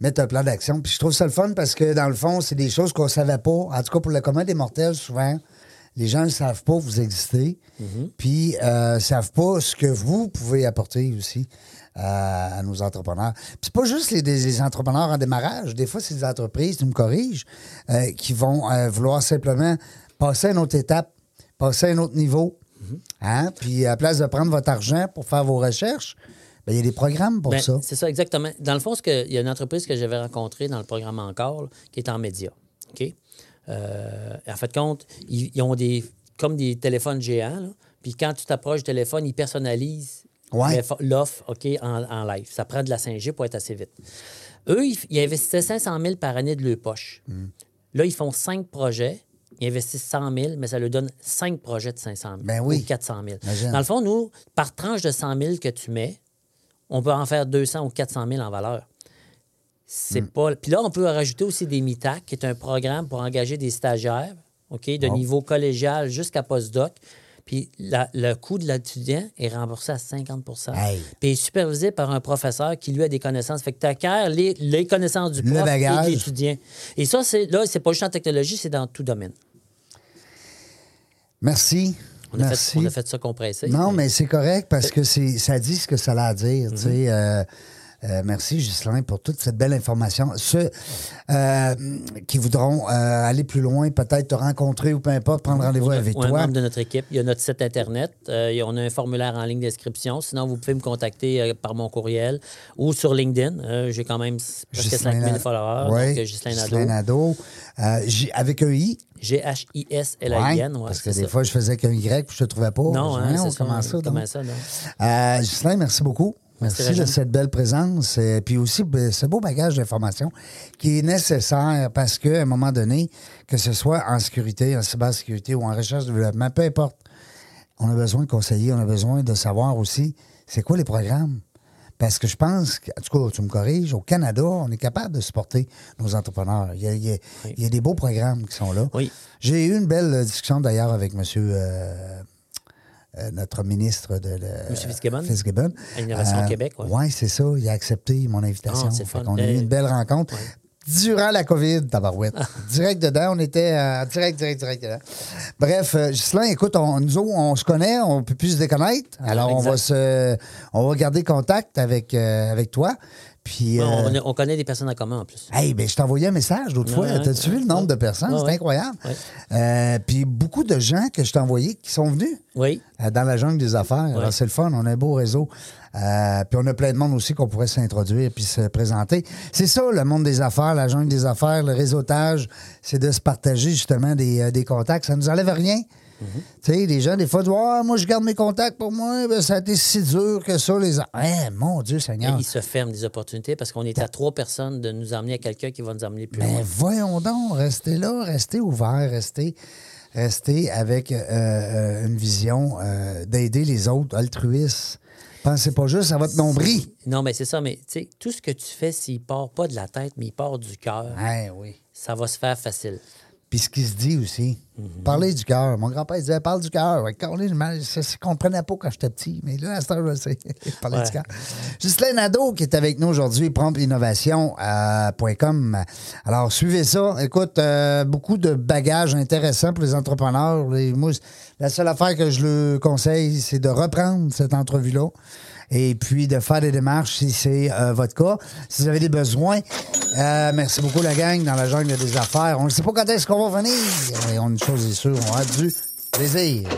mettre un plan d'action. Puis je trouve ça le fun parce que, dans le fond, c'est des choses qu'on ne savait pas. En tout cas, pour le commun des mortels, souvent, les gens ne savent pas que vous existez. Puis euh, ne savent pas ce que vous pouvez apporter aussi euh, à nos entrepreneurs. Puis c'est pas juste les, entrepreneurs en démarrage. Des fois, c'est des entreprises, tu me corriges, euh, qui vont euh, vouloir simplement passer à une autre étape, passer à un autre niveau. Hein? Puis à la place de prendre votre argent pour faire vos recherches, il y a des programmes pour Ben, ça. C'est ça, exactement. Dans le fond, ce que- il y a une entreprise que j'avais rencontrée dans le programme Encore, là, qui est en média. OK? Euh, en fait, compte, ils, ils ont des comme des téléphones géants. là. Puis quand tu t'approches du téléphone, ils personnalisent Ouais. l'offre OK, en, en live. Ça prend de la 5G pour être assez vite. Eux, ils, ils investissaient 500 000 par année de leur poche. Hmm. Là, ils font cinq projets. Ils investissent 100 000, mais ça leur donne cinq projets de 500 000 Ben oui. ou 400 000. Imagine. Dans le fond, nous, par tranche de 100 000 que tu mets, on peut en faire 200 ou 400 000 en valeur. C'est Hmm. pas. Puis là, on peut rajouter aussi des MITAC, qui est un programme pour engager des stagiaires, OK, de niveau collégial jusqu'à postdoc. Puis la- le coût de l'étudiant est remboursé à 50 Hey. Puis il est supervisé par un professeur qui, lui, a des connaissances. Fait que tu acquiers les, les connaissances du prof et de l'étudiant. Et ça, c'est là, c'est pas juste en technologie, c'est dans tout domaine. Merci. On a, fait, on a fait ça compressé. Non, mais c'est correct parce que c'est, ça dit ce que ça a à dire. tu sais. Euh, euh, merci, Ghislain, pour toute cette belle information. Ceux euh, qui voudront euh, aller plus loin, peut-être te rencontrer ou peu importe, prendre rendez-vous avec a un toi. membre de notre équipe. Il y a notre site Internet. On a un formulaire en ligne d'inscription. Sinon, vous pouvez me contacter par mon courriel ou sur LinkedIn. J'ai quand même presque Ghislain 5000 Na- followers. Ouais, donc, Ghislain Ghislain Nadeau. Avec un I? G-H-I-S-L-A-I-N. Ouais, parce que des ça. fois, je faisais qu'un Y puis je te trouvais pas. Non, hein, on ça. commence ça. donc? Comment ça, non? Ghislain, merci beaucoup. Merci de cette belle présence et puis aussi ben, ce beau bagage d'informations qui est nécessaire parce qu'à un moment donné, que ce soit en sécurité, en cybersécurité ou en recherche de développement, peu importe, on a besoin de conseiller, on a besoin de savoir aussi c'est quoi les programmes. Parce que je pense, en tout cas, tu me corriges, au Canada, on est capable de supporter nos entrepreneurs. Il y a, il y a- il y a des beaux programmes qui sont là. Oui. J'ai eu une belle discussion d'ailleurs avec monsieur, euh, euh, notre ministre de... le- Monsieur Fitzgibbon? Fitzgibbon. À Innovation Québec, ouais. Oui, c'est ça. Il a accepté mon invitation. Ah, qu'on a eu Euh, une belle rencontre. Durant la COVID, tabarouette. [LAUGHS] direct dedans, on était euh, direct, direct, direct dedans. Bref, euh, Ghislain, écoute, on, nous autres, on se connaît, on peut plus se déconnaître. Alors, on va se, on va garder contact avec, euh, avec toi. Puis, Ouais, euh, on, on connaît des personnes en commun en plus. Hey, ben, je envoyé un message l'autre fois. Ouais, T'as-tu vu le nombre de personnes? C'est incroyable. Euh, puis beaucoup de gens que je t'ai envoyés qui sont venus Oui. euh, dans la jungle des affaires. C'est le fun. On a un beau réseau. Euh, puis on a plein de monde aussi qu'on pourrait s'introduire puis se présenter. C'est ça, le monde des affaires, la jungle des affaires, le réseautage, c'est de se partager justement des, euh, des contacts. Ça nous enlève rien. Tu sais, les gens, des fois, disent Ah, moi, je garde mes contacts pour moi. Ben, ça a été si dur que ça. Les... Eh, mon Dieu Et Seigneur. ils se ferment des opportunités parce qu'on est à trois personnes de nous emmener à quelqu'un qui va nous emmener plus Ben loin. voyons donc, restez là, restez ouvert, restez, restez avec euh, euh, une vision euh, d'aider les autres, altruistes. Pensez pas juste à votre nombril. Non, mais c'est ça, mais tu sais, tout ce que tu fais, s'il part pas de la tête, mais il part du cœur, Eh oui. ça va se faire facile. Puis ce qui se dit aussi, Mhm. parler du cœur. Mon grand-père disait parle du cœur. Ouais, quand on est mal, ça ne comprenait pas quand j'étais petit, mais là, à ce je le sais. parler Ouais. du cœur. Ghislain Nadeau qui est avec nous aujourd'hui, promptinnovation.com. Alors, suivez ça. Écoute, euh, beaucoup de bagages intéressants pour les entrepreneurs. Les- moi, la seule affaire que je le conseille, c'est de reprendre cette entrevue-là et puis de faire des démarches si c'est euh, votre cas. Si vous avez des besoins, euh, merci beaucoup la gang dans la jungle des affaires. On ne sait pas quand est-ce qu'on va venir. Et on, une chose est sûre, on a du plaisir.